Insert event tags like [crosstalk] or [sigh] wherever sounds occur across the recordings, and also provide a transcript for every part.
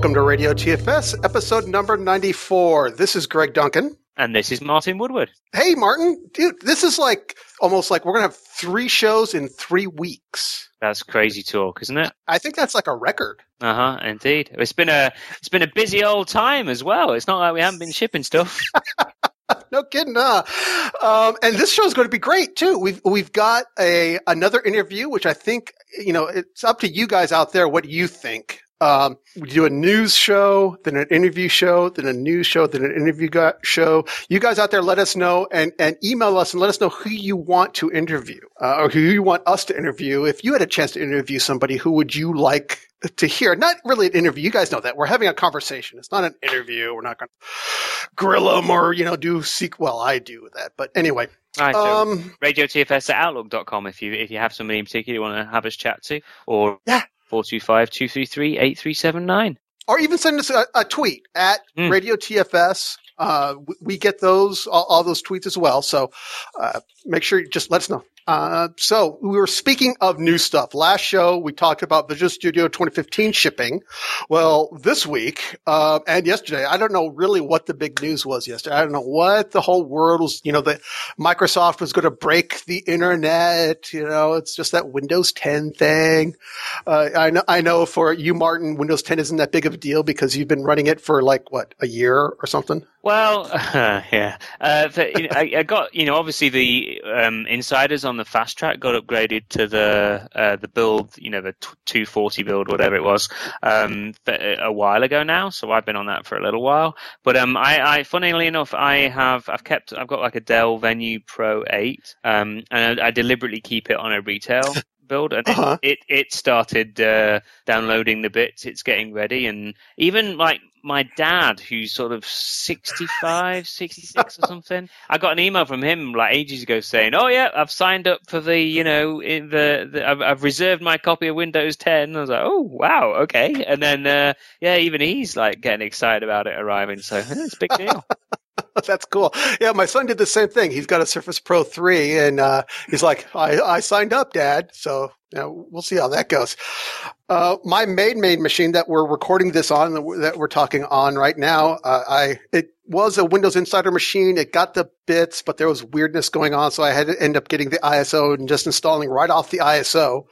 Welcome to Radio TFS, episode number 94. This is Greg Duncan. And this is Martin Woodward. Hey, Martin. Dude, this is like almost like we're going to have three shows in three weeks. That's crazy talk, isn't it? I think that's like a record. Uh huh. Indeed. It's been a it's been a busy old time as well. It's not like we haven't been shipping stuff. [laughs] no kidding, huh? Um, and this show is going to be great too. We've we've got a another interview, which I think you know it's up to you guys out there. What you think? Um, we do a news show, then an interview show, then a news show, then an interview show. You guys out there, let us know and, and email us and let us know who you want to interview uh, or who you want us to interview. If you had a chance to interview somebody, who would you like to hear? Not really an interview. You guys know that we're having a conversation. It's not an interview. We're not going to grill them or you know do seek. Well, I do that, but anyway. Right, so um, radio TFS at outlook.com if you if you have somebody in particular you want to have us chat to, or yeah, 425 233 8379. Or even send us a, a tweet at mm. Radio TFS. Uh, we, we, get those, all, all, those tweets as well. So uh, make sure you just let us know. Uh, so we were speaking of new stuff. Last show we talked about Visual Studio 2015 shipping. Well, this week uh, and yesterday, I don't know really what the big news was yesterday. I don't know what the whole world was. You know, that Microsoft was going to break the internet. You know, it's just that Windows 10 thing. Uh, I know. I know for you, Martin, Windows 10 isn't that big of a deal because you've been running it for like what a year or something. Well, [laughs] uh, yeah. you know, I, I, got you know obviously the um, insiders on the fast track got upgraded to the uh, the build, you know, the 240 build, whatever it was, um, a while ago now. So I've been on that for a little while. But um, I, I, funnily enough, I have I've kept I've got like a Dell Venue Pro 8, um, and I, I deliberately keep it on a retail [laughs] build, and uh-huh. it, it, it started uh, downloading the bits. It's getting ready, and even like my dad, who's sort of 65, 66 or something, I got an email from him like ages ago saying, "Oh yeah, I've signed up for the, you know, the, the I've, I've, reserved my copy of Windows 10." I was like, "Oh wow, okay." And then uh, yeah, even he's like getting excited about it arriving, so it's a big deal. [laughs] [laughs] That's cool. Yeah, my son did the same thing. He's got a Surface Pro 3 and uh, he's like, I, I signed up, Dad. So you know, we'll see how that goes. Uh, my main main machine that we're recording this on, that we're talking on right now, uh, I it was a Windows Insider machine. It got the bits, but there was weirdness going on, so I had to end up getting the ISO and just installing right off the ISO,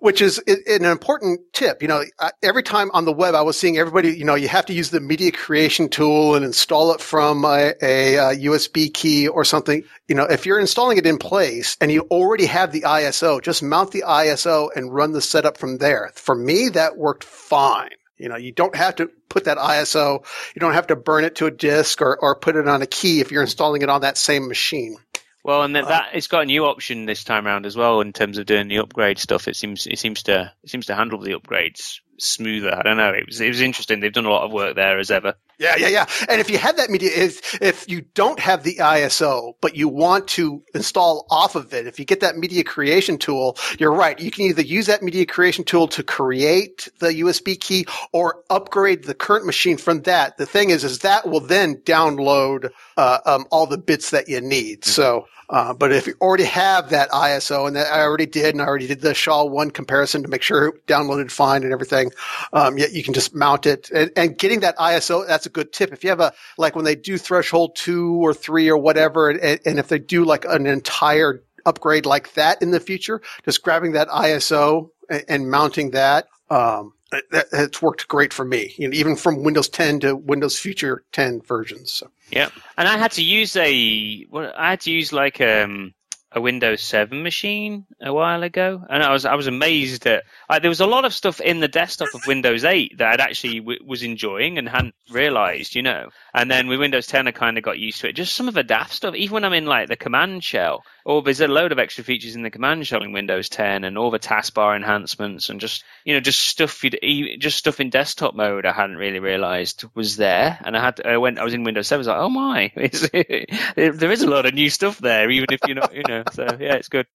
which is an important tip. You know, every time on the web, I was seeing everybody. You know, you have to use the media creation tool and install it from a, a, uh, a USB key or something. You know, if you're installing it in place and you already have the ISO, just mount the ISO and run the setup from there. For me, that worked fine. You know, you don't have to put that ISO, you don't have to burn it to a disk or, or put it on a key if you're installing it on that same machine. Well, and that, uh, that it's got a new option this time around as well in terms of doing the upgrade stuff. It seems it seems to it seems to handle the upgrades smoother. I don't know. It was it was interesting. They've done a lot of work there as ever. Yeah, yeah, yeah. And if you have that media, if if you don't have the ISO, but you want to install off of it, if you get that media creation tool, you're right. You can either use that media creation tool to create the USB key or upgrade the current machine from that. The thing is, is that will then download uh, um, all the bits that you need. Mm-hmm. So. Uh, but if you already have that ISO, and that I already did, and I already did the SHA-1 comparison to make sure it downloaded fine and everything, um, yeah, you can just mount it. And, and, getting that ISO, that's a good tip. If you have a, like when they do threshold two or three or whatever, and, and if they do like an entire upgrade like that in the future, just grabbing that ISO and, and mounting that, um, that, it's worked great for me, you know, even from Windows 10 to Windows Future 10 versions. So. Yeah, and I had to use a, well, I had to use like um, a Windows 7 machine a while ago, and I was I was amazed that like, there was a lot of stuff in the desktop of Windows 8 that I'd actually w- was enjoying and hadn't realized, you know. And then with Windows 10, I kind of got used to it. Just some of the daft stuff, even when I'm in like the command shell, or there's a load of extra features in the command shell in Windows 10, and all the taskbar enhancements, and just you know just stuff you'd, just stuff in desktop mode I hadn't really realized was there. And I had to, I went I was in Windows 7, I was like, oh my, [laughs] there is a lot of new stuff there, even if you're not, you know. So yeah, it's good.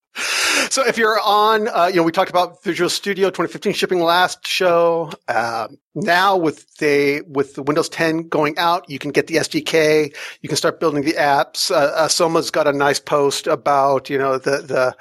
So if you're on, uh, you know, we talked about Visual Studio 2015 shipping last show. Um, now with the with the Windows 10 going out, you can get the SDK. You can start building the apps. Uh, uh, Soma's got a nice post about you know the the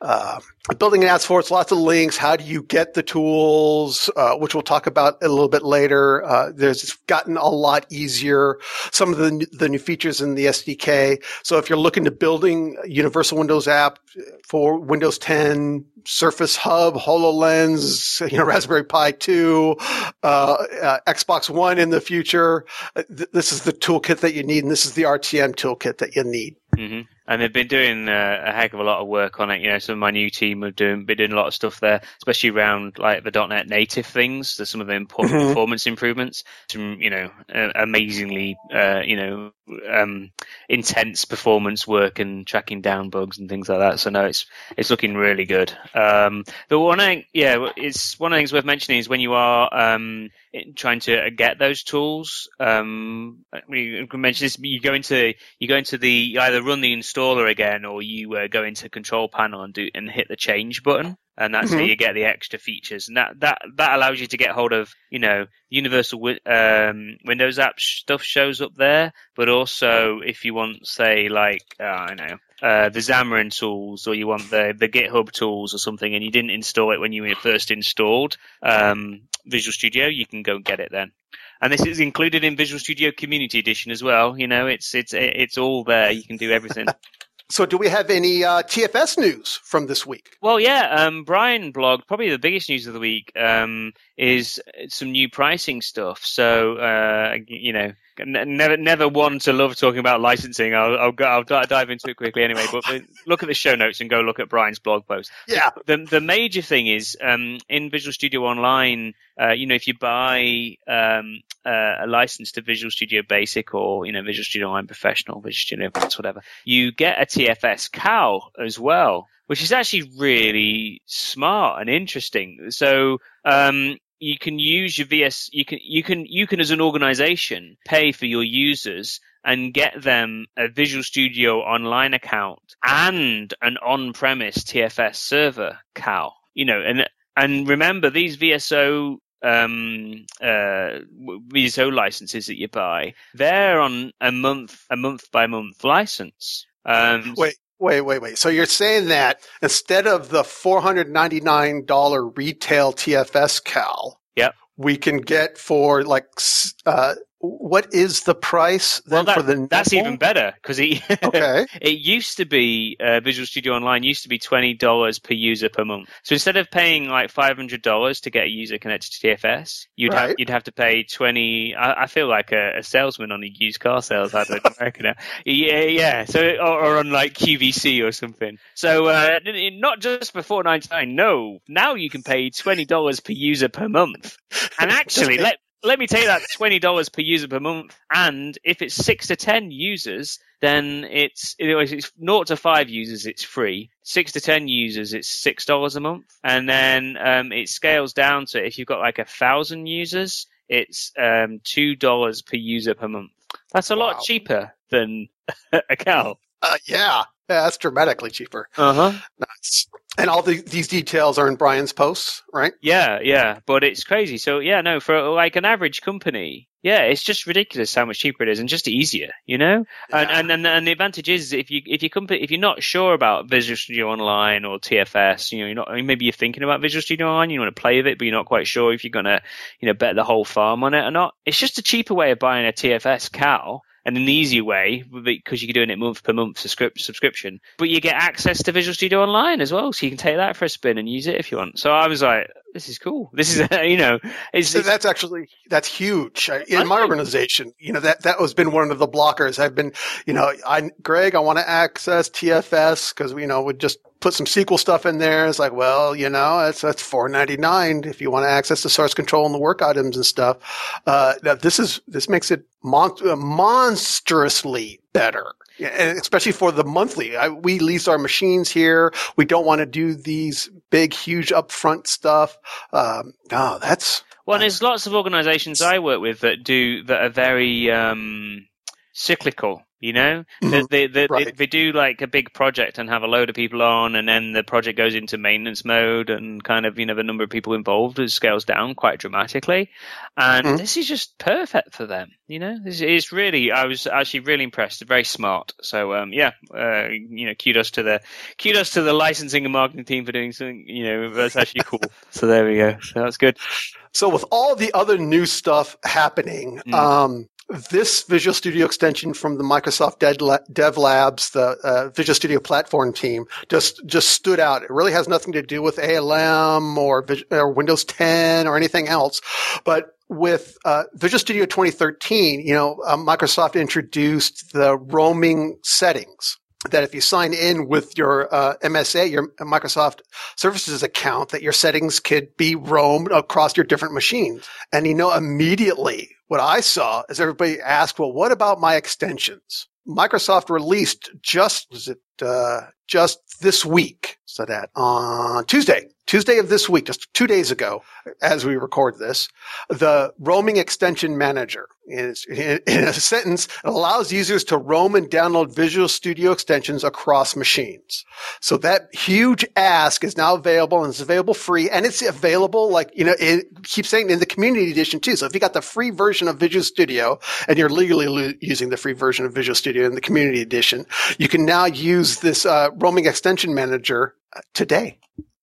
uh, building apps for it's lots of links. How do you get the tools, uh, which we'll talk about a little bit later. Uh, there's gotten a lot easier. Some of the the new features in the SDK. So if you're looking to building a Universal Windows app for Windows 10, Surface Hub, HoloLens, [laughs] you know, Raspberry Pi 2, uh, uh, Xbox One in the future, uh, th- this is the toolkit that you need, and this is the RTM toolkit that you need. Mm-hmm and they've been doing uh, a heck of a lot of work on it. You know, some of my new team have doing been doing a lot of stuff there, especially around like the .NET native things. There's some of the important mm-hmm. performance improvements, some you know uh, amazingly uh, you know um, intense performance work and tracking down bugs and things like that. So no, it's it's looking really good. Um, the one thing, yeah, it's one of the things worth mentioning is when you are um, trying to get those tools. Um, we mentioned this. You go into you go into the you either run the installer again, or you uh, go into control panel and do and hit the change button, and that's mm-hmm. where you get the extra features, and that that that allows you to get hold of you know universal um, Windows app stuff shows up there, but also if you want say like uh, I know uh, the Xamarin tools or you want the, the GitHub tools or something and you didn't install it when you were first installed um, Visual Studio, you can go and get it then. And this is included in Visual Studio Community Edition as well. You know, it's it's it's all there. You can do everything. [laughs] So, do we have any uh, TFS news from this week? Well, yeah, um, Brian blogged probably the biggest news of the week um, is some new pricing stuff. So, uh, you know, never never one to love talking about licensing. I'll I'll, go, I'll dive into it quickly anyway. But look at the show notes and go look at Brian's blog post. Yeah. The the major thing is um, in Visual Studio Online. Uh, you know, if you buy um, uh, a license to Visual Studio Basic or you know Visual Studio Online Professional, Visual Studio Advanced, whatever, you get a TFS CAL as well which is actually really smart and interesting. So um, you can use your VS. You can you can you can as an organization pay for your users and get them a Visual Studio Online account and an on-premise TFS server CAL. You know, and and remember these VSO um, uh, VSO licenses that you buy, they're on a month a month by month license. Um, Wait, Wait, wait, wait. So you're saying that instead of the $499 retail TFS cal, yep. we can get for like uh, what is the price then well, that, for the that's even better because it [laughs] okay it used to be uh, Visual Studio Online used to be twenty dollars per user per month. So instead of paying like five hundred dollars to get a user connected to TFS, you'd right. have you'd have to pay twenty. I, I feel like a, a, salesman on a used car sales ad in America now. Yeah, yeah. So or, or, on like QVC or something. So uh, not just for four ninety nine. No, now you can pay twenty dollars per user per month. And [laughs] actually, let let me take that twenty dollars per user per month, and if it's six to ten users, then it's if it's naught to five users, it's free. Six to ten users, it's six dollars a month, and then um, it scales down to if you've got like a thousand users, it's um, two dollars per user per month. That's a wow. lot cheaper than [laughs] a CAL. Uh, yeah, yeah, that's dramatically cheaper. Uh huh. Nice. And all the, these details are in Brian's posts, right? Yeah, yeah. But it's crazy. So yeah, no, for like an average company, yeah, it's just ridiculous how much cheaper it is and just easier, you know. Yeah. And, and and the advantage is if you if you company if you're not sure about Visual Studio Online or TFS, you know, you're not maybe you're thinking about Visual Studio Online, you want to play with it, but you're not quite sure if you're gonna you know bet the whole farm on it or not. It's just a cheaper way of buying a TFS CAL and an easy way because you're doing it month per month subscription. But you get access to Visual Studio Online as well, so you can take that for a spin and use it if you want. So I was like, this is cool. This is [laughs] you know, it's, so that's actually that's huge in my organization. You know that that has been one of the blockers. I've been, you know, I Greg, I want to access TFS because you know we just put some SQL stuff in there. It's like, well, you know, that's that's four ninety nine if you want to access the source control and the work items and stuff. Uh, this is this makes it mon- uh, monstrously better. And especially for the monthly, I, we lease our machines here. We don't want to do these big, huge upfront stuff. Um, no, that's well. There's lots of organisations I work with that do that are very um, cyclical You know, they, they, they, Right. they, they do like a big project and have a load of people on, and then the project goes into maintenance mode, and kind of you know the number of people involved is scales down quite dramatically. And Mhm. this is just perfect for them. You know, it's, it's really I was actually really impressed. Very smart. So um, yeah, uh, you know, kudos to the kudos to the licensing and marketing team for doing something. You know, that's actually cool. [laughs] so there we go. So that's good. So with all the other new stuff happening, Mm. um, this Visual Studio extension from the Microsoft Dev Labs, the uh, Visual Studio platform team, just just stood out. It really has nothing to do with ALM or, or Windows 10 or anything else, but with uh, Visual Studio 2013, you know, uh, Microsoft introduced the roaming settings. That if you sign in with your uh, MSA, your Microsoft Services account, that your settings could be roamed across your different machines. And you know, immediately what I saw is everybody asked, well, what about my extensions? Microsoft released just, was it, uh, just this week. So that on Tuesday, Tuesday of this week, just two days ago, as we record this, the roaming extension manager is in, a sentence, allows users to roam and download Visual Studio extensions across machines. So that huge ask is now available and it's available free and it's available like, you know, it keeps saying in the community edition too. So if you got the free version of Visual Studio and you're legally lo- using the free version of Visual Studio in the community edition, you can now use this uh, roaming extension manager uh, today.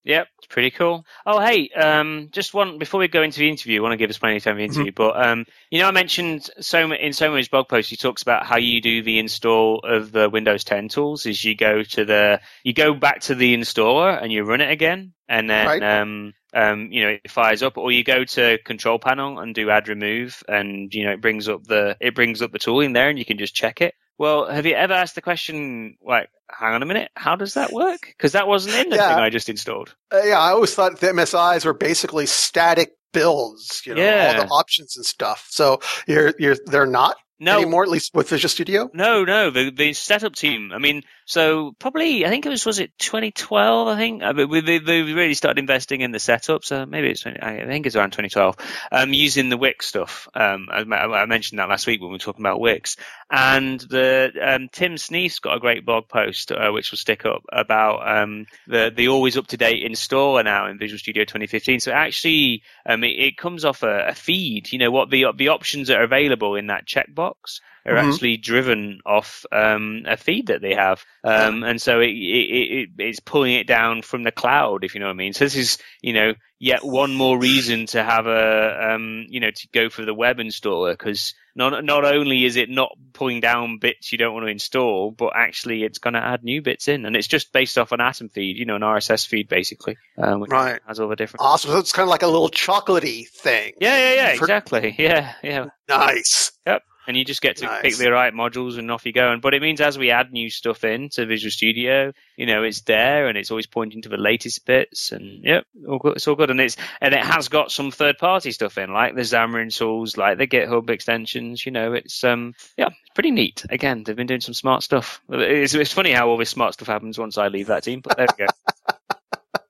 Yep, pretty cool. Oh, hey, um, just one before we go into the interview, I want to give us plenty of time for the interview. But um, you know, I mentioned so in so many blog posts, he talks about how you do the install of the Windows 10 tools. Is you go to the you go back to the installer and you run it again, and then Right. um, um, you know it fires up, or you go to Control Panel and do Add Remove, and you know it brings up the it brings up the tool in there, and you can just check it. Well, have you ever asked the question, like, hang on a minute, how does that work? Because that wasn't in the Yeah. thing I just installed. Uh, yeah, I always thought the MSIs were basically static builds, you know, Yeah. all the options and stuff. So you're, you're, they're not No, anymore, at least with Visual Studio. No, no, the the setup team. I mean, so probably I think it was was it 2012. I think I mean, we- they, they really started investing in the setup. So maybe it's I think it's around 2012. Um, using the Wix stuff. Um, I, I mentioned that last week when we were talking about Wix. And the um, Tim Sneath's got a great blog post uh, which will stick up about um, the the always up to date installer now in Visual Studio 2015. So actually, um, it, it comes off a, a feed. You know what the the options are available in that checkbox are Mhm. actually driven off um, a feed that they have, um, and so it, it, it it's pulling it down from the cloud, if you know what I mean. So this is you know yet one more reason to have a um, you know to go for the web installer because not not only is it not pulling down bits you don't want to install, but actually it's going to add new bits in, and it's just based off an Atom feed, you know, an RSS feed basically, um, Right. has all the different. Awesome. So it's kind of like a little Chocolatey thing. Yeah, yeah, yeah, For- exactly. [laughs] Yeah, yeah. Nice. And you just get to Nice. pick the right modules and off you go. And but it means as we add new stuff in to Visual Studio, you know, it's there and it's always pointing to the latest bits. And yep, all good, it's all good. And it's and it has got some third party stuff in, like the Xamarin tools, like the GitHub extensions. You know, it's um yeah, it's pretty neat. Again, they've been doing some smart stuff. It's, it's funny how all this smart stuff happens once I leave that team. But there we go. [laughs]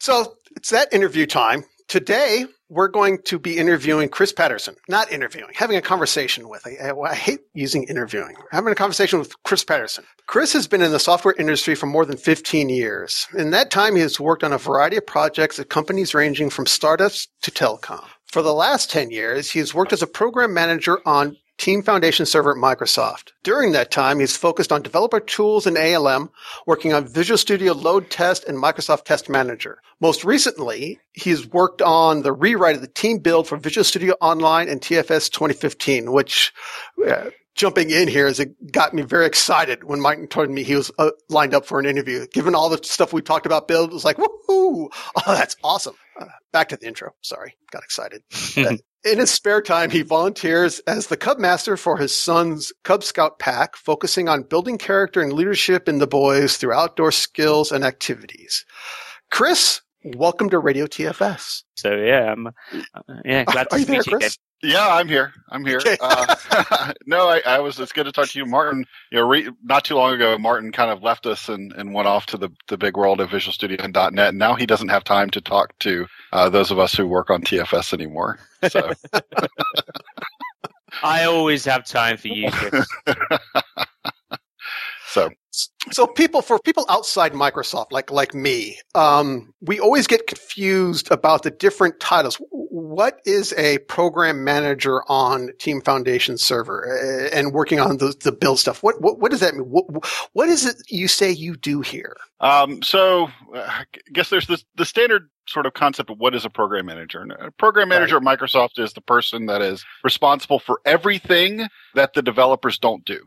So it's that interview time. Today, we're going to be interviewing Chris Patterson. Not interviewing, having a conversation with. I, I, hate using interviewing. Having a conversation with Chris Patterson. Chris has been in the software industry for more than 15 years. In that time, he has worked on a variety of projects at companies ranging from startups to telecom. For the last 10 years, he has worked as a program manager on Team Foundation Server at Microsoft. During that time, he's focused on developer tools and ALM, working on Visual Studio Load Test and Microsoft Test Manager. Most recently, he's worked on the rewrite of the team build for Visual Studio Online and TFS 2015, which uh, jumping in here is it got me very excited when Mike told me he was uh, lined up for an interview. Given all the stuff we talked about build, it was like, woohoo! [laughs] Oh, that's awesome. Uh, back to the intro. Sorry, got excited. [laughs] In his spare time, he volunteers as the Cub Master for his son's Cub Scout pack, focusing on building character and leadership in the boys through outdoor skills and activities. Chris, welcome to Radio TFS. So yeah, I'm, uh, yeah, glad to Are you there. Chris? Yeah, I'm here. I'm here. Okay. Uh, [laughs] no, I, I was. It's good to talk to you, Martin. You know, re, not too long ago, Martin kind of left us and, and went off to the, the big world of Visual Studio and .NET. And now he doesn't have time to talk to uh, those of us who work on TFS anymore. So [laughs] I always have time for you, Chris. [laughs] so so people for people outside Microsoft, like like me, um, we always get confused about the different titles. What is a program manager on Team Foundation server uh, and working on the, the build stuff? What, what what does that mean? What what is it you say you do here? Um, so uh, I guess there's the the standard sort of concept of what is a program manager. And a program manager right. at Microsoft is the person that is responsible for everything that the developers don't do.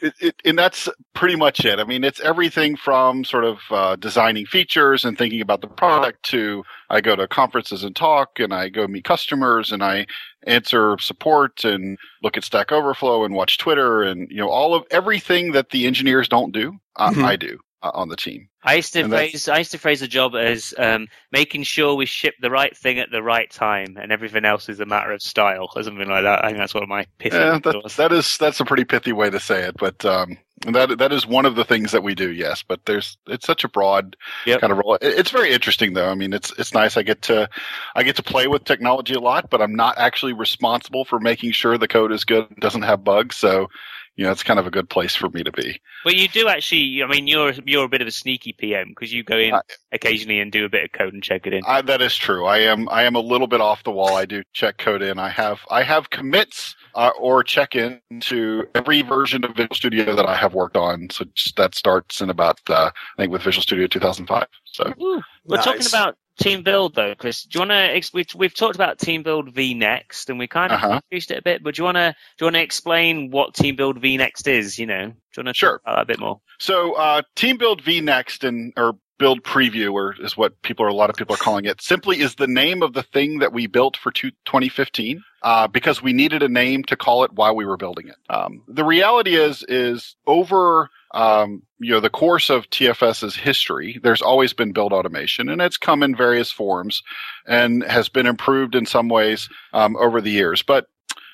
It, it, and that's pretty much it. I mean, it's everything from sort of uh, designing features and thinking about the product to I go to conferences and talk and I go meet customers and I answer support and look at Stack Overflow and watch Twitter and, you know, all of everything that the engineers don't do, mm-hmm. I do on the team. I used to and phrase I used to phrase the job as um, making sure we ship the right thing at the right time, and everything else is a matter of style or something like that. I think that's one of my pithy. Yeah, that, that is that's a pretty pithy way to say it, but um, that that is one of the things that we do. Yes, but there's it's such a broad yep. kind of role. It's very interesting though. I mean, it's it's nice. I get to I get to play with technology a lot, but I'm not actually responsible for making sure the code is good, and doesn't have bugs. So you know, it's kind of a good place for me to be. But you do actually, I mean, you're you're a bit of a sneaky PM because you go in I, occasionally and do a bit of code and check it in. I, that is true. I am I am a little bit off the wall. I do check code in. I have I have commits uh, or check in to every version of Visual Studio that I have worked on. So that starts in about uh, I think with Visual Studio 2005. So Ooh, we're nice. talking about Team Build though, Chris. Do you want to? We've, we've talked about Team Build vNext, and we kind of uh-huh. introduced it a bit. But do you want to? Do you want to explain what Team Build vNext is? You know, do you want to sure. a bit more? So, uh, Team Build vNext and or Build Preview, or is what people are a lot of people are calling it. Simply is the name of the thing that we built for 2015 uh, because we needed a name to call it while we were building it. Um, the reality is is over um, you know, the course of TFS's history, there's always been build automation and it's come in various forms and has been improved in some ways um, over the years. But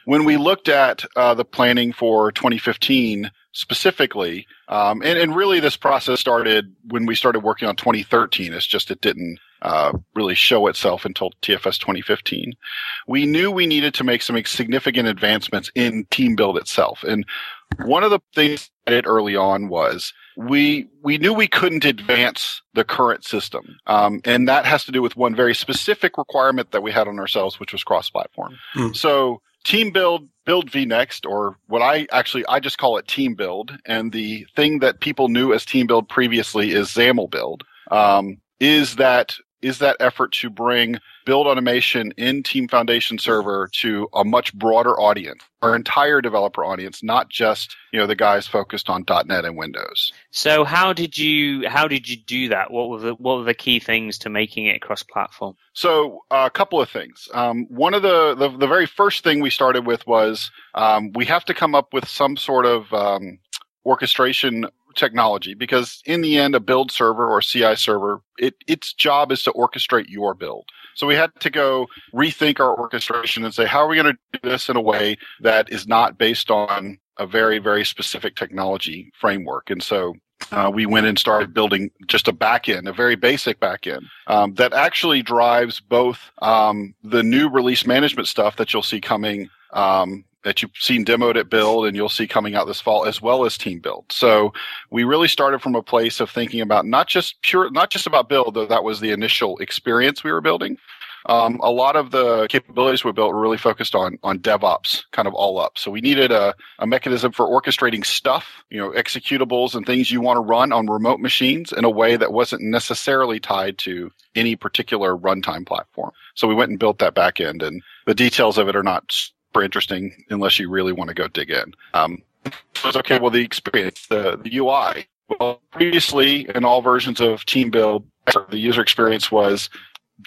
when we looked at uh, the planning for 2015 specifically, um, and, and, really this process started when we started working on 2013. It's just it didn't uh, really show itself until TFS 2015. We knew we needed to make some significant advancements in team build itself. And one of the things I did early on was we we knew we couldn't advance the current system, um, and that has to do with one very specific requirement that we had on ourselves, which was cross-platform. Mm. So team build build vnext or what i actually i just call it team build. And the thing that people knew as team build previously is xaml build um, is that is that effort to bring build automation in Team Foundation Server to a much broader audience, our entire developer audience, not just you know the guys focused on .NET and Windows. So how did you how did you do that? What were the what were the key things to making it cross platform? So uh, a couple of things. Um, one of the, the, the very first thing we started with was um, we have to come up with some sort of um, orchestration technology because in the end, a build server or CI server, it, its job is to orchestrate your build. So we had to go rethink our orchestration and say, how are we going to do this in a way that is not based on a very, very specific technology framework? And so uh, we went and started building just a backend, a very basic backend um, that actually drives both um, the new release management stuff that you'll see coming um, that you've seen demoed at Build and you'll see coming out this fall, as well as Team Build. So we really started from a place of thinking about not just pure, not just about Build, though that was the initial experience we were building. Um, a lot of the capabilities we built were really focused on on DevOps, kind of all up. So we needed a, a mechanism for orchestrating stuff, you know, executables and things you want to run on remote machines in a way that wasn't necessarily tied to any particular runtime platform. So we went and built that backend, and the details of it are not super interesting unless you really want to go dig in. Um, was okay. Well, the experience, the, the UI. Well, previously in all versions of Team Build, the user experience was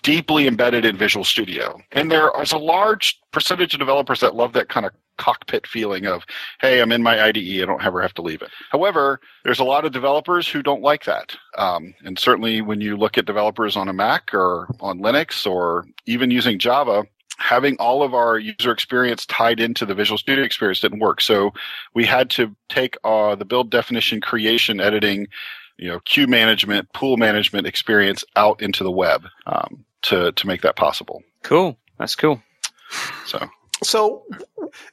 deeply embedded in Visual Studio. And there is a large percentage of developers that love that kind of cockpit feeling of, hey, I'm in my IDE, I don't ever have to leave it. However, there's a lot of developers who don't like that. Um, and certainly when you look at developers on a Mac or on Linux or even using Java, having all of our user experience tied into the Visual Studio experience didn't work. So we had to take uh, the build definition creation editing, you know, queue management, pool management experience out into the web um, to to make that possible. Cool. That's cool. So So,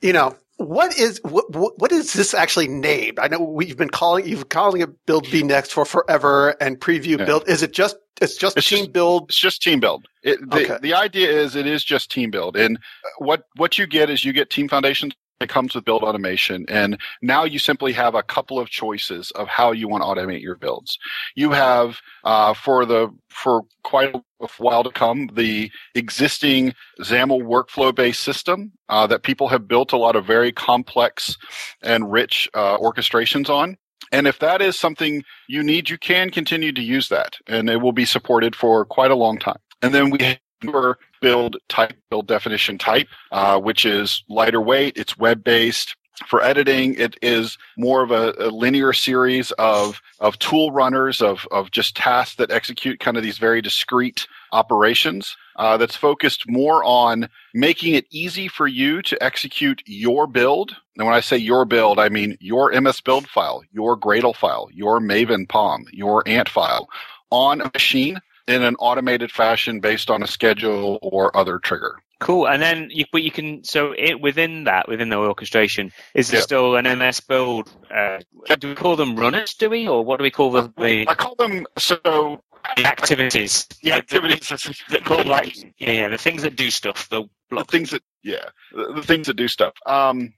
you know, what is what, what is this actually named? I know we've been calling you've been calling it Build V Next for forever and Preview Yeah. Build. Is it just it's just It's team just- build? It's just team build. It, the, Okay. the idea is it is just team build. And what, what you get is you get team foundations. It comes with build automation. And now you simply have a couple of choices of how you want to automate your builds. You have, uh, for the, for quite a while to come, the existing XAML workflow based system, uh, that people have built a lot of very complex and rich, uh, orchestrations on. And if that is something you need, you can continue to use that and it will be supported for quite a long time. And then we newer build type, build definition type, uh, which is lighter weight. It's web based. For editing, it is more of a, a linear series of, of tool runners of, of just tasks that execute kind of these very discrete operations. Uh, that's focused more on making it easy for you to execute your build. And when I say your build, I mean your MS build file, your Gradle file, your Maven POM, your Ant file on a machine in an automated fashion based on a schedule or other trigger. Cool. And then, you, but you can so it, within that, within the orchestration, is there Yeah. still an MS build? Uh, do we call them runners? Do we, or what do we call the the, I call them so the activities? the activities, that call like yeah, yeah, the things that do stuff. The the things that yeah, the, the things that do stuff. Um,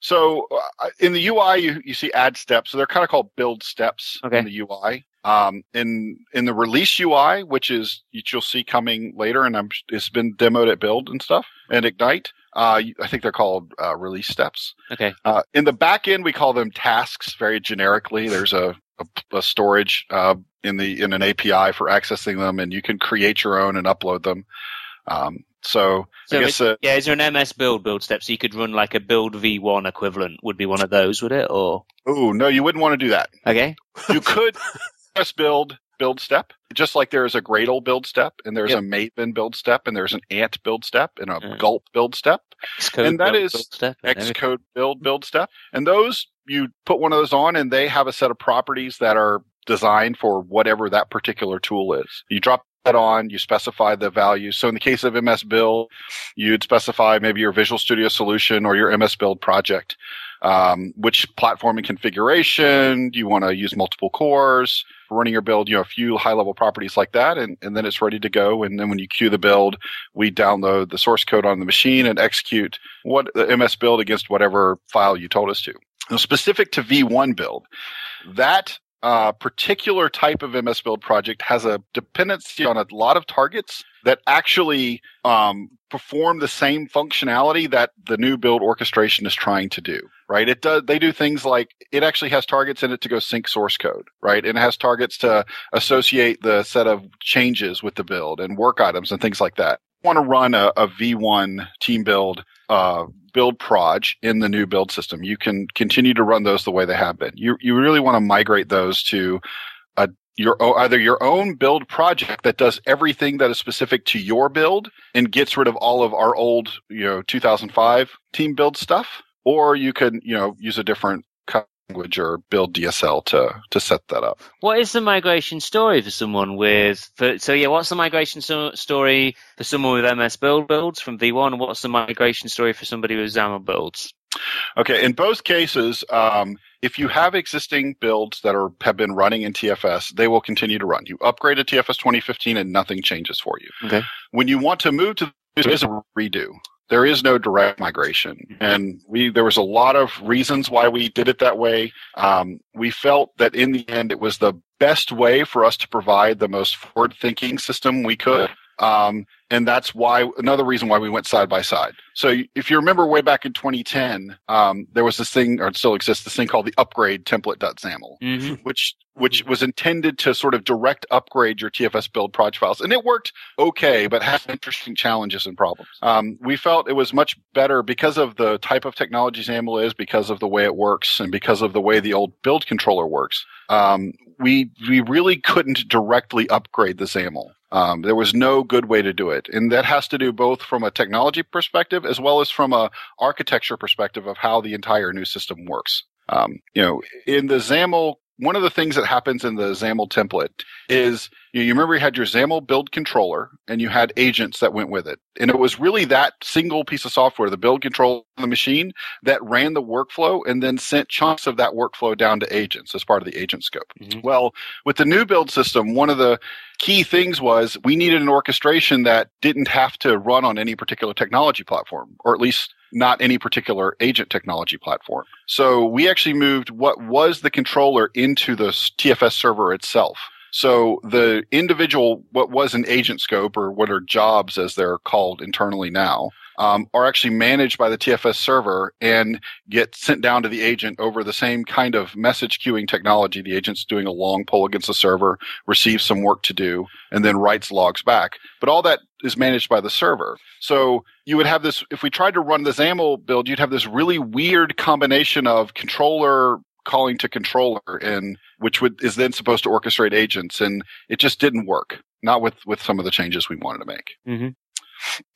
so uh, in the UI, you, you see add steps. So they're kind of called build steps Okay. in the UI. Um, in in the release UI, which is which you'll see coming later, and I'm, it's been demoed at Build and stuff and Ignite. Uh, I think they're called uh, release steps. Okay. Uh, in the back end, we call them tasks very generically. There's a, a, a storage uh, in the in an API for accessing them, and you can create your own and upload them. Um, so, So I guess Yeah, is there an MS build build step? So you could run like a build V1 equivalent. Would be one of those, would it? Or oh no, you wouldn't want to do that. okay. You could just build build step, just like there is a Gradle build step, and there's Yep. a Maven build step, and there's an Ant build step, and a Mm. Gulp build step. Xcode And that build is build and. Xcode build build step. And those you put one of those on and they have a set of properties that are designed for whatever that particular tool is. You drop that on, you specify the values. So in the case of MS Build, you'd specify maybe your Visual Studio solution or your MS Build project. Um, which platform and configuration do you want to use multiple cores running your build? You know, a few high level properties like that, and, and then it's ready to go. And then when you queue the build, we download the source code on the machine and execute what the MS build against whatever file you told us to. Now, specific to V1 build, that uh, particular type of MS build project has a dependency on a lot of targets that actually um, perform the same functionality that the new build orchestration is trying to do. Right? It does. They do things like it actually has targets in it to go sync source code. Right? And it has targets to associate the set of changes with the build and work items and things like that. Want to run a, a V1 team build uh, build proj in the new build system. You can continue to run those the way they have been. You you really want to migrate those to a your either your own build project that does everything that is specific to your build and gets rid of all of our old you know 2005 team build stuff, or you can you know use a different language or build DSL to to set that up. What is the migration story for someone with? For, so yeah, what's the migration so, story for someone with MS build builds from V1? What's the migration story for somebody with XAML builds? Okay, in both cases, um, if you have existing builds that are have been running in TFS, they will continue to run. You upgrade to TFS 2015 and nothing changes for you. Okay. When you want to move to is a redo. There is no direct migration, and we there was a lot of reasons why we did it that way. Um, we felt that in the end, it was the best way for us to provide the most forward-thinking system we could. Um, and that's why another reason why we went side by side. So if you remember way back in 2010, um, there was this thing, or it still exists, this thing called the upgrade template.xaml, Mm-hmm. which which was intended to sort of direct upgrade your TFS build proj files, and it worked okay, but had interesting challenges and problems. Um, we felt it was much better because of the type of technology XAML is, because of the way it works, and because of the way the old build controller works. Um, we we really couldn't directly upgrade the XAML. Um, there was no good way to do it, and that has to do both from a technology perspective as well as from a architecture perspective of how the entire new system works. Um, you know, in the XAML, one of the things that happens in the XAML template is you, you remember you had your XAML build controller and you had agents that went with it. And it was really that single piece of software, the build controller on the machine that ran the workflow and then sent chunks of that workflow down to agents as part of the agent scope. Mhm. Well, with the new build system, one of the key things was we needed an orchestration that didn't have to run on any particular technology platform, or at least not any particular agent technology platform. So we actually moved what was the controller into the TFS server itself. So the individual, what was an agent scope or what are jobs as they're called internally now, um, are actually managed by the TFS server and get sent down to the agent over the same kind of message queuing technology. The agent's doing a long pull against the server, receives some work to do, and then writes logs back. But all that is managed by the server. So you would have this, if we tried to run the XAML build, you'd have this really weird combination of controller calling to controller and which would is then supposed to orchestrate agents and it just didn't work not with with some of the changes we wanted to make hmm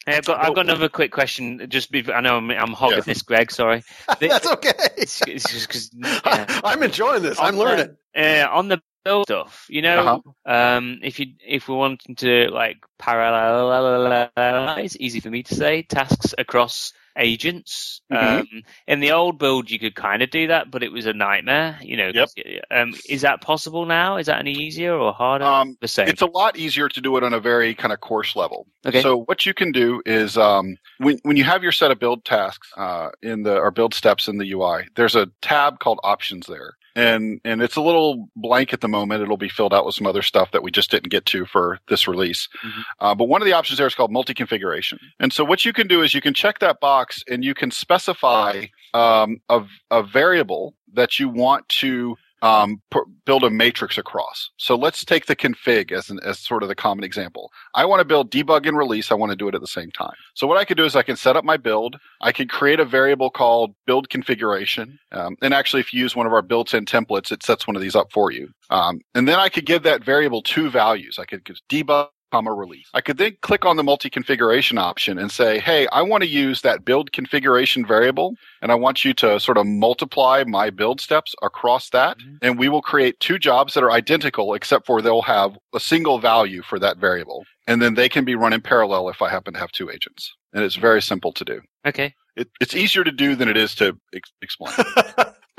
Hey, I've got I've got another quick question. Just be, I know I'm, I'm hogging Yeah. this, Greg. Sorry. [laughs] That's okay. It's, it's just because yeah. [laughs] I'm enjoying this. I'm On the- learning. uh, on the build stuff. You know, Uh-huh. um, if you if we're wanting to like parallelize, easy for me to say, tasks across agents. Mhm. Um, in the old build, you could kind of do that, but it was a nightmare. You know, Yep. um, is that possible now? Is that any easier or harder? Um, the same. It's a lot easier to do it on a very kind of coarse level. Okay. So what you can do is um, when when you have your set of build tasks uh, in the or build steps in the UI, there's a tab called options there. And and it's a little blank at the moment. It'll be filled out with some other stuff that we just didn't get to for this release. Mhm. Uh, but one of the options there is called multi-configuration. And so what you can do is you can check that box and you can specify um, a, a variable that you want to um, build a matrix across. So let's take the config as an, as sort of the common example. I want to build debug and release. I want to do it at the same time. So what I could do is I can set up my build. I could create a variable called build configuration. Um, and actually, if you use one of our built-in templates, it sets one of these up for you. Um, and then I could give that variable two values. I could give debug comma release. I could then click on the multi-configuration option and say, hey, I want to use that build configuration variable and I want you to sort of multiply my build steps across that. Mhm. And we will create two jobs that are identical, except for they'll have a single value for that variable. And then they can be run in parallel if I happen to have two agents. And it's very simple to do. okay. It, it's easier to do than it is to ex- explain. [laughs]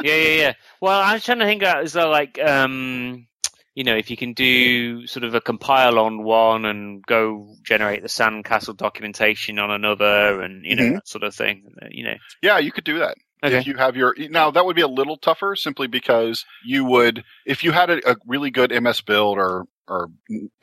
Yeah, yeah, yeah. Well, I was trying to think out as though, like, um, you know, if you can do sort of a compile on one and go generate the Sandcastle documentation on another, and you know Mhm. that sort of thing. You know, yeah, you could do that. Okay. If you have your now, that would be a little tougher, simply because you would, if you had a, a really good MS build or or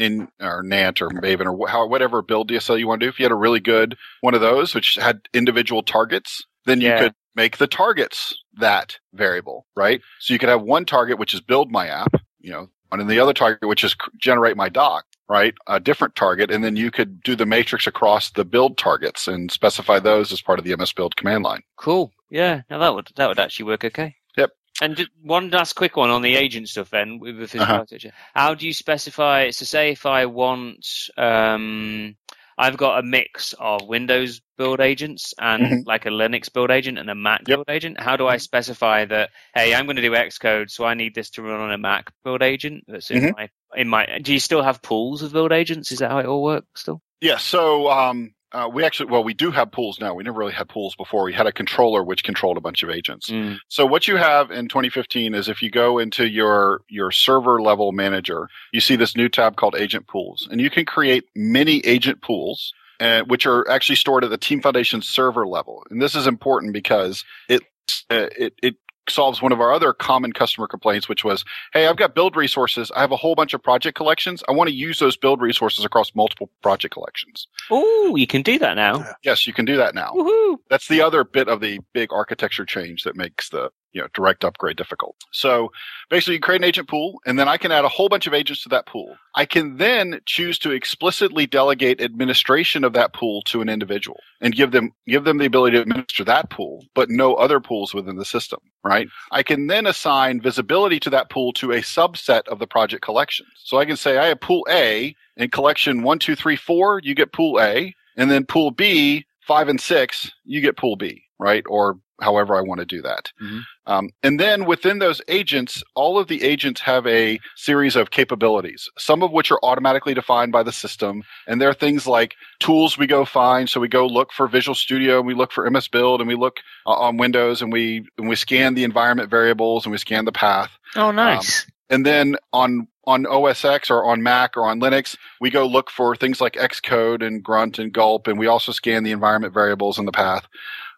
in or Nant or Maven or wh- how, whatever build DSL you want to do, if you had a really good one of those which had individual targets, then you Yeah. could make the targets that variable, right? So you could have one target which is build my app, you know, and then the other target which is generate my doc, right? A different target, and then you could do the matrix across the build targets and specify those as part of the MS build command line. cool. Yeah, now that would that would actually work okay. Yep. And one last quick one on the agent stuff then with the physical Uh-huh. architecture. How do you specify? So, say if I want, um, I've got a mix of Windows build agents and Mhm. like a Linux build agent and a Mac Yep. build agent. How do I specify that? Hey, I'm going to do Xcode, so I need this to run on a Mac build agent that's in Mhm. my in my. Do you still have pools of build agents? Is that how it all works still? Yeah, so um, uh, we actually, well, we do have pools now. We never really had pools before. We had a controller which controlled a bunch of agents. Mm. So what you have in 2015 is if you go into your your server level manager, you see this new tab called Agent Pools, and you can create many agent pools. Uh, which are actually stored at the Team Foundation server level, and this is important because it uh, it it solves one of our other common customer complaints, which was, "Hey, I've got build resources. I have a whole bunch of project collections. I want to use those build resources across multiple project collections." Oh, you can do that now. Yes, you can do that now. Woohoo! That's the other bit of the big architecture change that makes the you know direct upgrade difficult. So basically, you create an agent pool, and then I can add a whole bunch of agents to that pool. I can then choose to explicitly delegate administration of that pool to an individual and give them give them the ability to administer that pool, but no other pools within the system. Right? I can then assign visibility to that pool to a subset of the project collections. So I can say I have pool A in collection one, two, three, four. You get pool A, and then pool B five and six, you get pool B, right? Or however I want to do that. Mhm. Um, and then within those agents, all of the agents have a series of capabilities, some of which are automatically defined by the system. And there are things like tools we go find. So we go look for Visual Studio, and we look for MS Build, and we look uh, on Windows, and we and we scan the environment variables, and we scan the path. Oh, nice. And then on on OS X or on Mac or on Linux, we go look for things like Xcode and Grunt and Gulp, and we also scan the environment variables in the path.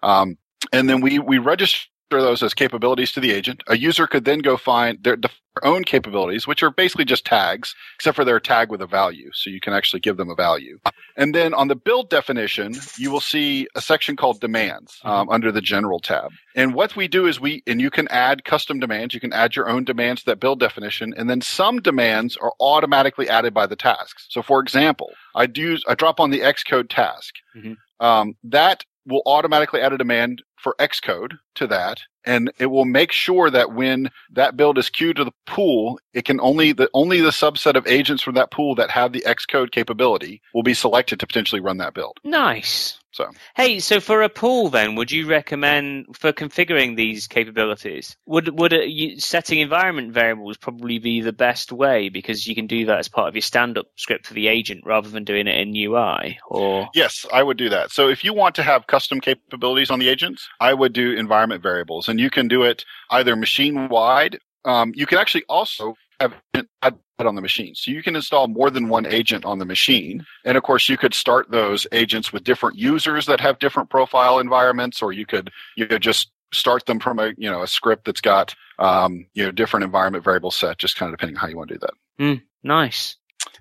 Um, and then we we register those as capabilities to the agent. A user could then go find their, their own capabilities, which are basically just tags, except for they're tagged with a value, so you can actually give them a value. And then on the build definition, you will see a section called demands um, under the general tab. And what we do is we, and you can add custom demands. You can add your own demands to that build definition. And then some demands are automatically added by the tasks. So for example, I do, I drop on the Xcode task. Mhm. Um, that will automatically add a demand for Xcode to that. And it will make sure that when that build is queued to the pool, it can only the only the subset of agents from that pool that have the Xcode capability will be selected to potentially run that build. Nice. So Hey, so for a pool, then, would you recommend for configuring these capabilities? Would would it, you, setting environment variables probably be the best way because you can do that as part of your stand-up script for the agent rather than doing it in UI? Or Yes, I would do that. So if you want to have custom capabilities on the agents, I would do environment variables, and you can do it either machine wide. Um, you can actually also have it add on the machine, so you can install more than one agent on the machine. And of course, you could start those agents with different users that have different profile environments, or you could you could just start them from a you know a script that's got um, you know different environment variables set, just kind of depending on how you want to do that. Mm, nice.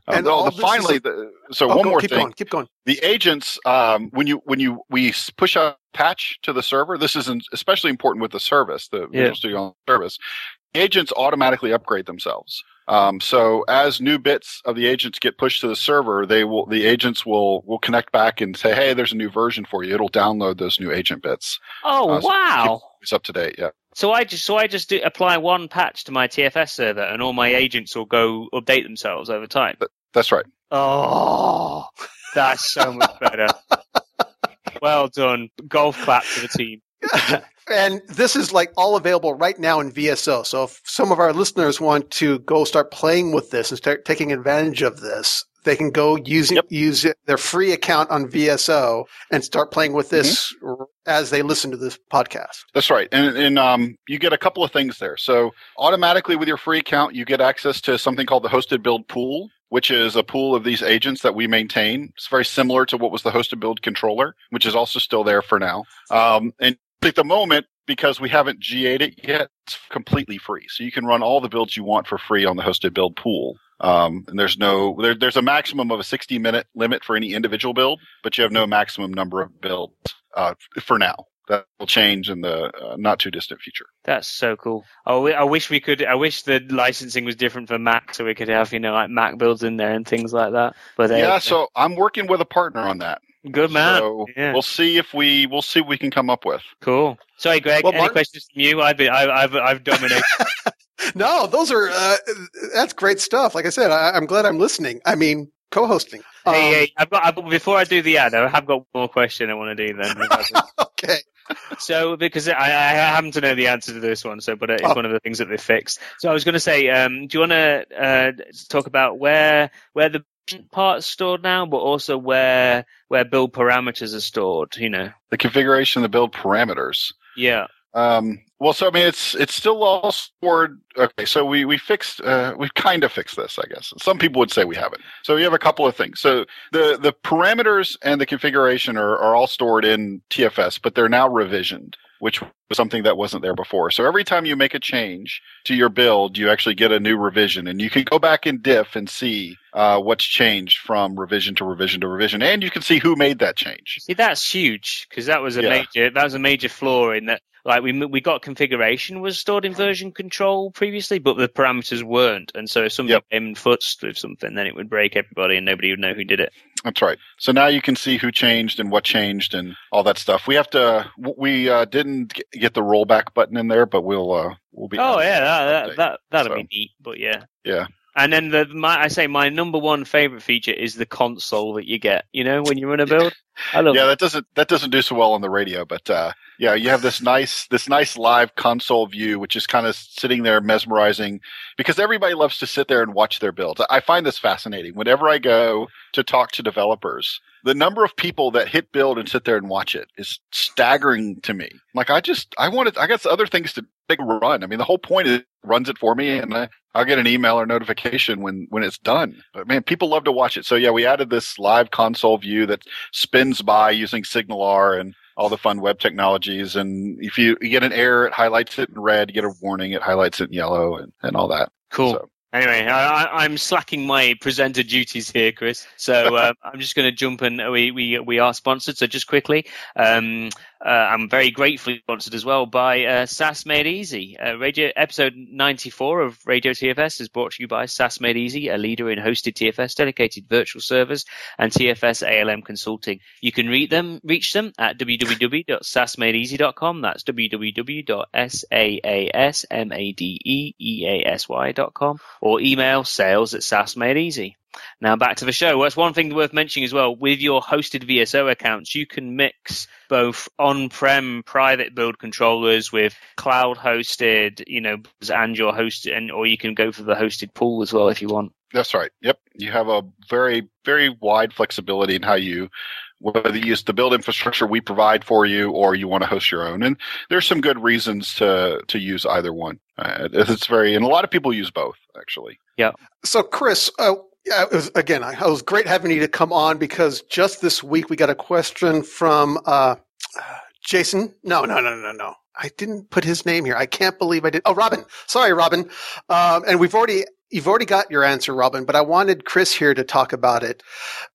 Um, And well, all the, this is finally, a- the, so Oh, one go- more keep thing going. Keep going. the agents um, when you when you we push a patch to the server this is in- especially important with the service the Yeah. visual studio service the agents automatically upgrade themselves um, so as new bits of the agents get pushed to the server they will the agents will will connect back and say hey there's a new version for you it'll download those new agent bits Oh Uh, so wow! it's up to date yeah So I just so I just do, apply one patch to my TFS server, and all my agents will go update themselves over time. But, that's right Oh, that's so much better. [laughs] well done. Golf clap to the team. [laughs] and this is like all available right now in VSO. So if some of our listeners want to go start playing with this and start taking advantage of this, they can go using Yep. use their free account on VSO and start playing with this as they listen to this podcast. That's right. And, and um, you get a couple of things there. So automatically with your free account, you get access to something called the hosted build pool, which is a pool of these agents that we maintain. It's very similar to what was the hosted build controller, which is also still there for now. Um, and at the moment, because we haven't GA'd it yet, it's completely free. So you can run all the builds you want for free on the hosted build pool. Um, and there's no, there, there's a maximum of a 60 minute limit for any individual build, but you have no maximum number of builds, uh, for now. That will change in the uh, not too distant future. That's so cool. Oh, I wish we could. I wish the licensing was different for Mac, so we could have you know like Mac builds in there and things like that. But uh, yeah, so I'm working with a partner on that. Good man. So Yeah. we'll see if we we'll see what we can come up with. Cool. Sorry, Greg. Well, any Mark- questions from you? I've been, I've, I've, I've dominated. [laughs] No, those are uh, that's great stuff. Like I said, I, I'm glad I'm listening. I mean, co-hosting. Um, hey, hey, I've got, I've, before I do the ad, I have got one more question I want to do then. [laughs] okay. So, because I, I happen to know the answer to this one, so but it's Oh. one of the things that they fixed. So, I was going to say, um, do you want to uh, talk about where where the parts stored now, but also where where build parameters are stored? You know, The configuration, the build parameters. yeah, Um, well, so I mean, it's it's still all stored. Okay, so we we fixed uh, we kind of fixed this, I guess. Some people would say we haven't. So you have a couple of things. So the the parameters and the configuration are are all stored in TFS, but they're now revisioned, which was something that wasn't there before. So every time you make a change to your build, you actually get a new revision, and you can go back in diff and see uh, what's changed from revision to revision to revision, and you can see who made that change. see that's huge because that was a Yeah. major that was a major flaw in that. Like we we got configuration was stored in version control previously, but the parameters weren't, and so if somebody Yep. came and futzed with something, then it would break everybody, and nobody would know who did it. That's right. So now you can see who changed and what changed and all that stuff. We have to. We uh, didn't get the rollback button in there, but we'll uh, we'll be. Oh yeah, that that, that that'll So- be neat. But yeah. yeah, And then the my, I say my number one favorite feature is the console that you get. You know, when you run a build. I love. yeah, that doesn't that doesn't do so well on the radio, but uh, yeah, you have this nice this nice live console view, which is kind of sitting there mesmerizing because everybody loves to sit there and watch their builds. I find this fascinating. Whenever I go to talk to developers, the number of people that hit build and sit there and watch it is staggering to me. Like I just I wanted I got other things to big run. I mean, the whole point is it runs it for me, and I, I'll get an email or notification when when it's done. But man, people love to watch it. So yeah, we added this live console view that spins by using SignalR and all the fun web technologies. And if you, you get an error, it highlights it in red. You get a warning, it highlights it in yellow, and, and all that. Cool. So, Anyway, I, I'm slacking my presenter duties here, Chris. So [laughs] uh, I'm just going to jump in. We, we we are sponsored. So just quickly, um, uh, I'm very gratefully sponsored as well by uh, SaaS Made Easy. Uh, radio episode 94 of Radio TFS is brought to you by SaaS Made Easy, a leader in hosted TFS, dedicated virtual servers, and TFS ALM consulting. You can read them, reach them at www.saasmadeeasy.com. That's www.saasmadeeasy.com or email sales at saasmadeeasy. Now back to the show. Well, that's one thing worth mentioning as well. With your hosted VSO accounts, you can mix both on-prem private build controllers with cloud hosted, you know, and your hosted, and or you can go for the hosted pool as well if you want. That's right. Yep. You have a very, very wide flexibility in how you, whether you use the build infrastructure we provide for you or you want to host your own. And there's some good reasons to, to use either one. Uh, it's very, and a lot of people use both actually. Yeah. So, Chris, uh, yeah, it was, again, I, it was great having you to come on because just this week we got a question from uh, Jason. No, no, no, no, no. I didn't put his name here. I can't believe I did. Oh, Robin. Sorry, Robin. Um, and we've already you've already got your answer, Robin. But I wanted Chris here to talk about it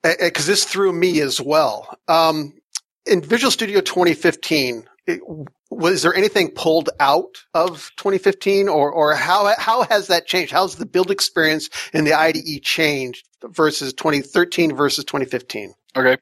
because this threw me as well. Um, in Visual Studio 2015, it, was there anything pulled out of 2015 or, or how, how has that changed? How's the build experience in the IDE changed versus 2013 versus 2015? Okay.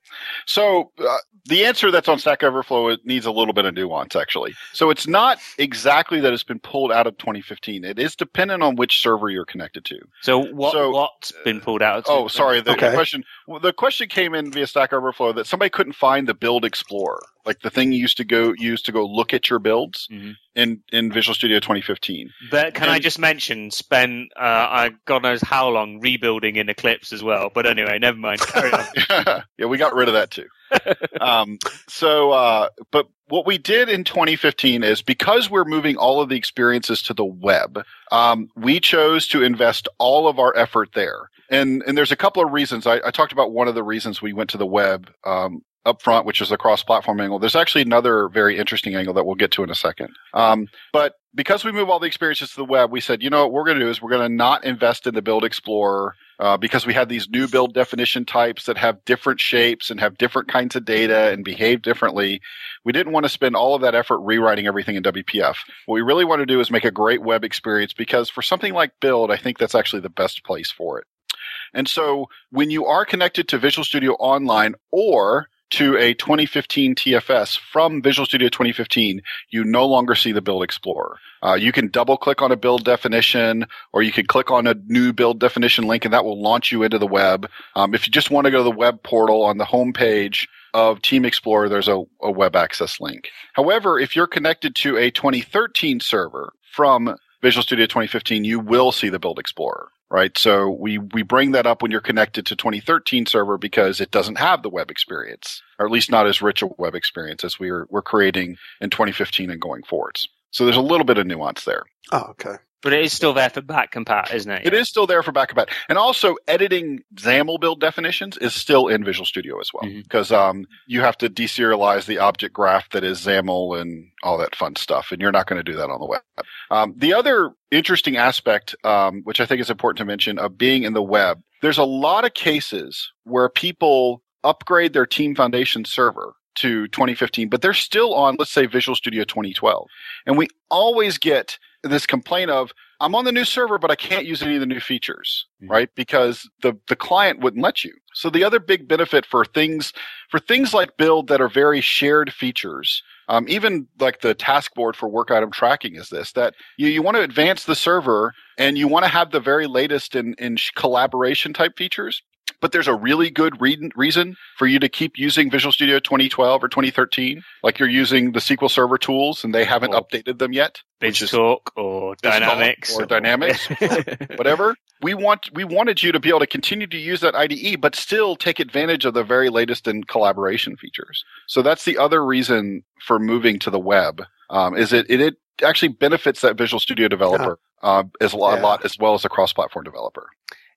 So uh, the answer that's on Stack Overflow it needs a little bit of nuance, actually. So it's not exactly that it's been pulled out of 2015. It is dependent on which server you're connected to. So what So- what's been pulled out? Oh, sorry. The Okay. question the question came in via Stack Overflow that somebody couldn't find the Build Explorer, like the thing you used to go use to go look at your builds Mhm. in in Visual Studio 2015. But can I just mention, spent uh, I God knows how long rebuilding in Eclipse as well. But anyway, never mind. Carry on. [laughs] yeah, we got rid of that too. Um, so, uh, but what we did in 2015 is because we're moving all of the experiences to the web, um, we chose to invest all of our effort there. And and there's a couple of reasons. I, I talked about one of the reasons we went to the web. Um, up front, which is the cross-platform angle. There's actually another very interesting angle that we'll get to in a second. Um, but because we move all the experiences to the web, we said, you know what we're going to do is we're going to not invest in the Build Explorer uh, because we had these new build definition types that have different shapes and have different kinds of data and behave differently. We didn't want to spend all of that effort rewriting everything in WPF. What we really want to do is make a great web experience because for something like build, I think that's actually the best place for it. And so when you are connected to Visual Studio Online or to a 2015 TFS from Visual Studio 2015, you no longer see the Build Explorer. Uh, you can double click on a build definition, or you can click on a new build definition link, and that will launch you into the web. Um, if you just want to go to the web portal on the home page of Team Explorer, there's a, a web access link. However, if you're connected to a 2013 server from Visual Studio 2015, you will see the Build Explorer right? So we, we bring that up when you're connected to 2013 server because it doesn't have the web experience, or at least not as rich a web experience as we're, we're creating in 2015 and going forwards. So there's a little bit of nuance there. Oh, okay. But it is still there for back compat, isn't it? It is still there for backup. And also editing XAML build definitions is still in Visual Studio as well. Because um, you have to deserialize the object graph that is XAML and all that fun stuff. And you're not going to do that on the web. Um, the other interesting aspect, um, which I think is important to mention, of being in the web, there's a lot of cases where people upgrade their Team Foundation server to 2015, but they're still on, let's say, Visual Studio 2012. And we always get this complaint of, I'm on the new server, but I can't use any of the new features, Mhm. right? Because the, the client wouldn't let you. So the other big benefit for things, for things like build that are very shared features, um, even like the task board for work item tracking is this that you, you want to advance the server and you want to have the very latest in, in collaboration type features but there's a really good re- reason for you to keep using Visual Studio 2012 or 2013, like you're using the SQL Server tools and they haven't Or updated them yet. BizTalk or Dynamics or [laughs] Dynamics. [laughs] Whatever. We want we wanted you to be able to continue to use that IDE, but still take advantage of the very latest in collaboration features. So that's the other reason for moving to the web. Um, is it, it it actually benefits that Visual Studio developer uh, as a lot, Yeah. a lot as well as a cross-platform developer.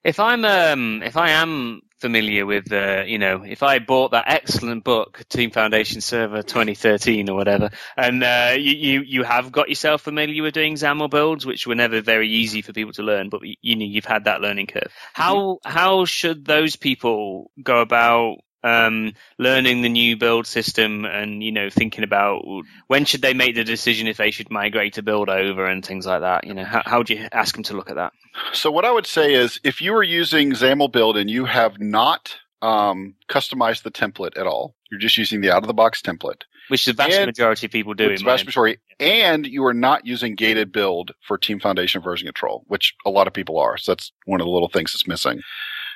If I'm um if I am familiar with uh you know if I bought that excellent book Team Foundation Server 2013 or whatever and uh, you, you you have got yourself familiar with doing XAML builds which were never very easy for people to learn but you know you've had that learning curve. How how should those people go about um, learning the new build system and you know thinking about when should they make the decision if they should migrate to build over and things like that you know how, how do you ask them to look at that So what I would say is if you are using XAML build and you have not um, customized the template at all, you're just using the out of the box template. which the vast And- majority of people do the vast majority, and you are not using gated build for Team Foundation version control, which a lot of people are. So that's one of the little things that's missing.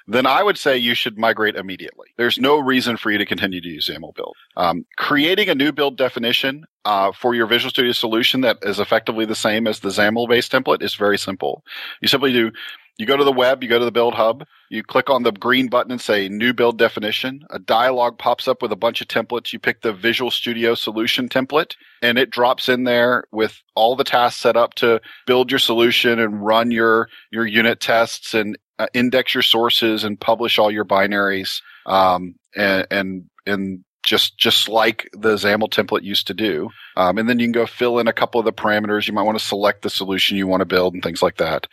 Then I would say you should migrate immediately. There's no reason for you to continue to use XAML build. Um, creating a new build definition uh, for your Visual Studio solution that is effectively the same as the XAML based template is very simple. You simply do you go to the web, you go to the build hub, you click on the green button and say new build definition. A dialog pops up with a bunch of templates. You pick the Visual Studio solution template and it drops in there with all the tasks set up to build your solution and run your, your unit tests and uh, index your sources and publish all your binaries. Um, and, and, and just, just like the XAML template used to do. Um, and then you can go fill in a couple of the parameters. You might want to select the solution you want to build and things like that.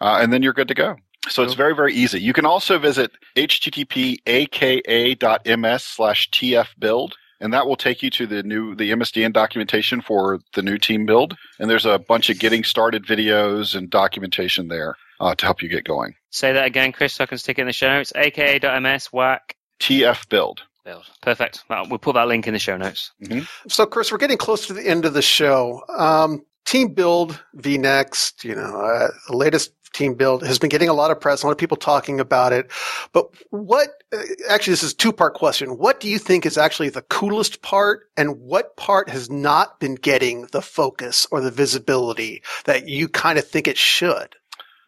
Uh, and then you're good to go. So it's very, very easy. You can also visit http aka.ms slash tf build. And that will take you to the new, the MSDN documentation for the new team build. And there's a bunch of getting started videos and documentation there, uh, to help you get going. Say that again, Chris, so I can stick it in the show notes. aka.ms whack TF build. build. Perfect. Well, we'll put that link in the show notes. So, Chris, we're getting close to the end of the show. Um, team build, vNext, you know, uh, the latest team build has been getting a lot of press, a lot of people talking about it. But what, uh, actually, this is a two part question. What do you think is actually the coolest part and what part has not been getting the focus or the visibility that you kind of think it should?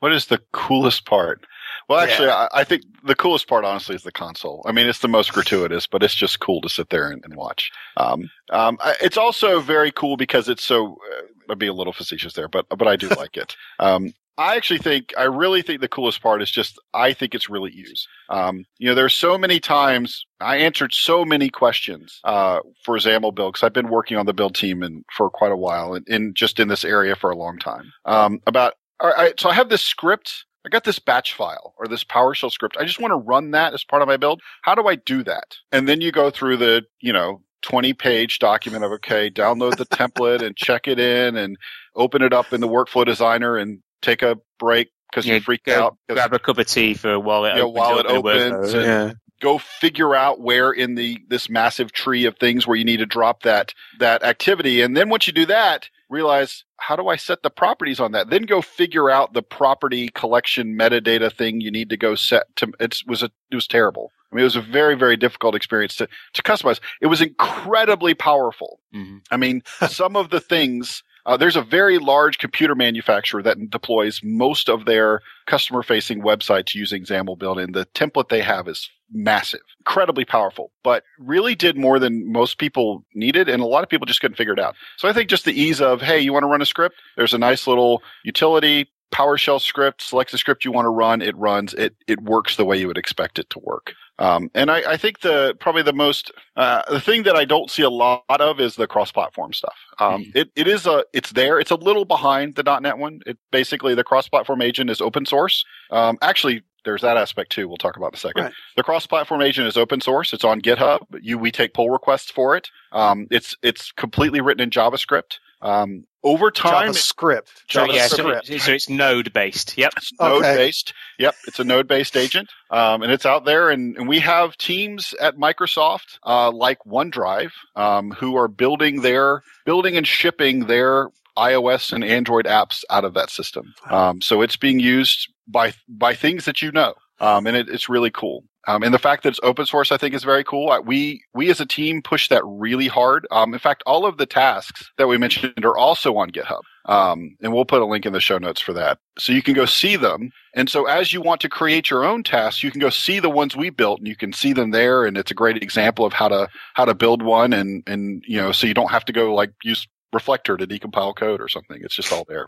What is the coolest part? Well, actually, I, I think the coolest part, honestly, is the console. I mean, it's the most gratuitous, but it's just cool to sit there and, and watch. Um, um, I- it's also very cool because it's so. Uh, I'd be a little facetious there, but but I do [laughs] like it. Um, I actually think I really think the coolest part is just I think it's really used. Um, you know, there's so many times I answered so many questions uh, for XAML build because I've been working on the build team and for quite a while and, and just in this area for a long time. Um, about all right, so I have this script. I got this batch file or this PowerShell script. I just want to run that as part of my build. How do I do that? And then you go through the, you know, 20 page document of, okay, download the [laughs] template and check it in and open it up in the workflow designer and take a break because Yeah, you freaked go out. 'cause- Grab a cup of tea for a while it Yeah, opens. while it opens workflow. and- Yeah. go figure out where in the this massive tree of things where you need to drop that that activity and then once you do that realize how do i set the properties on that? Then go figure out the property collection metadata thing you need to go set to it was a it was terrible. I mean it was a very very difficult experience to to customize. It was incredibly powerful. Mhm. I mean, [laughs] some of the things, uh, there's a very large computer manufacturer that deploys most of their customer facing websites using XAML build and the template they have is massive, incredibly powerful, but really did more than most people needed. And a lot of people just couldn't figure it out. So I think just the ease of, hey, you want to run a script? There's a nice little utility. PowerShell script, select the script you want to run, it runs, it, it works the way you would expect it to work. Um, and I, I think the, probably the most, uh, the thing that I don't see a lot of is the cross-platform stuff. Um, it, it is a, it's there. It's a little behind the .NET one. It basically, the cross-platform agent is open source. Um, actually, there's that aspect too. We'll talk about in a second. Right. The cross-platform agent is open source. It's on GitHub. You, we take pull requests for it. Um, it's, it's completely written in JavaScript. Um, over time, JavaScript. So, yeah, so, JavaScript. so it's node based. Yep. It's node based. Yep, it's a node based agent, um, and it's out there. And, and we have teams at Microsoft, uh, like OneDrive, um, who are building their building and shipping their iOS and Android apps out of that system. Um, so it's being used by by things that you know, um, and it, it's really cool. Um, and the fact that it's open source, I think, is very cool. We we as a team push that really hard. Um, in fact, all of the tasks that we mentioned are also on GitHub. Um, and we'll put a link in the show notes for that. So you can go see them. And so as you want to create your own tasks, you can go see the ones we built and you can see them there. And it's a great example of how to, how to build one. And, and, you know, so you don't have to go like use Reflector to decompile code or something. It's just all there.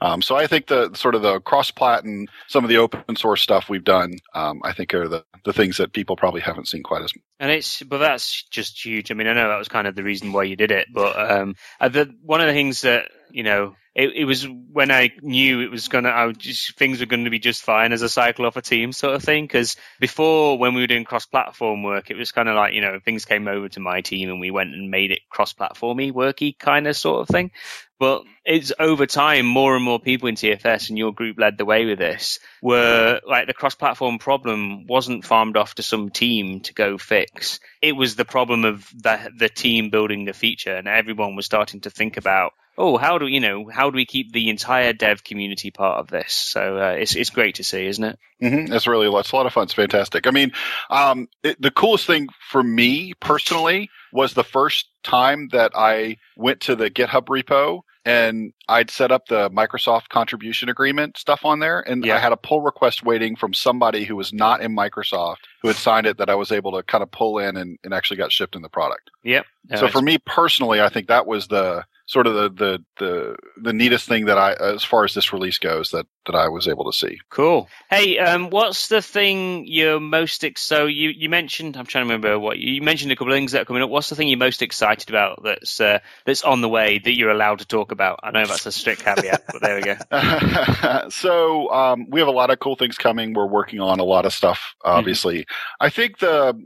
Um, so I think the sort of the cross plat and some of the open source stuff we've done, um, I think are the, the things that people probably haven't seen quite as much. And it's, but that's just huge. I mean, I know that was kind of the reason why you did it, but um, uh, the, one of the things that you know, it, it was when I knew it was gonna, I just things were going to be just fine as a cycle off a team sort of thing. Because before, when we were doing cross-platform work, it was kind of like you know things came over to my team and we went and made it cross-platformy, worky kind of sort of thing. But it's over time, more and more people in TFS, and your group led the way with this, were like the cross platform problem wasn't farmed off to some team to go fix. It was the problem of the, the team building the feature, and everyone was starting to think about, oh, how do you know, how do we keep the entire dev community part of this? So uh, it's it's great to see, isn't it? Mm-hmm. It's really it's a lot of fun. It's fantastic. I mean, um, it, the coolest thing for me personally was the first time that I went to the GitHub repo and I'd set up the Microsoft contribution agreement stuff on there, and Yeah. I had a pull request waiting from somebody who was not in Microsoft who had signed it that I was able to kind of pull in and, and actually got shipped in the product. Yep. so for me personally, I think that was the sort of the the the, the neatest thing that I, as far as this release goes, that that I was able to see. Cool. Hey, um, what's the thing you're most ex- so you you mentioned? I'm trying to remember what you, you mentioned. A couple of things that are coming up. What's the thing you're most excited about that's uh, that's on the way that you're allowed to talk about? I know that's a strict caveat, but there we go. [laughs] so um, we have a lot of cool things coming. We're working on a lot of stuff. Obviously, I think the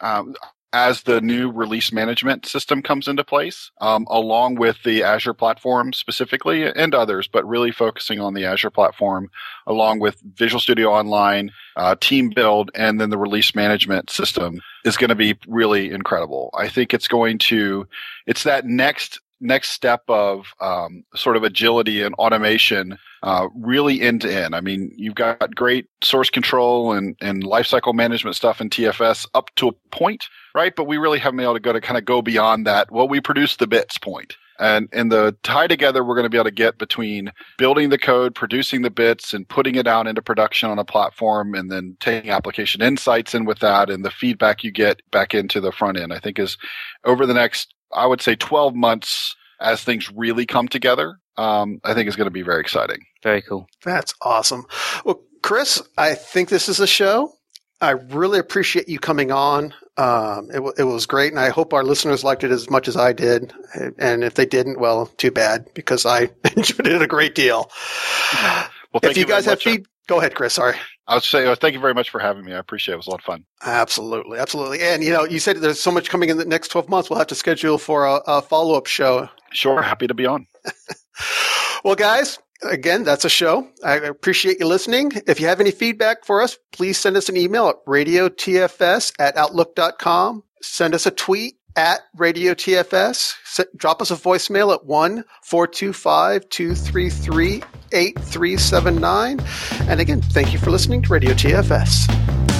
um, as the new release management system comes into place, um, along with the Azure platform specifically and others, but really focusing on the Azure platform, along with Visual Studio Online, uh, Team Build, and then the release management system is going to be really incredible. I think it's going to, it's that next next step of um, sort of agility and automation uh, really end to end. I mean, you've got great source control and, and lifecycle management stuff in TFS up to a point, right? But we really haven't been able to go to kind of go beyond that. Well, we produce the bits point. And in the tie together, we're going to be able to get between building the code, producing the bits, and putting it out into production on a platform, and then taking application insights in with that, and the feedback you get back into the front end. I think is over the next, I would say, 12 months as things really come together. Um, I think is going to be very exciting. Very cool. That's awesome. Well, Chris, I think this is a show. I really appreciate you coming on. Um, it, w- it was great, and I hope our listeners liked it as much as I did. And if they didn't, well, too bad because I [laughs] enjoyed it a great deal. Well, thank if you, very guys have much. Go ahead, Chris. Sorry. I would say uh, thank you very much for having me. I appreciate it. It was a lot of fun. Absolutely, absolutely. And you know, you said there's so much coming in the next 12 months. We'll have to schedule for a, a follow up show. Sure, happy to be on. [laughs] Well, guys, again, that's a show. I appreciate you listening. If you have any feedback for us, please send us an email at radiotfs at outlook.com. Send us a tweet at radiotfs. Drop us a voicemail at 1 425 233 8379. And again, thank you for listening to Radio TFS.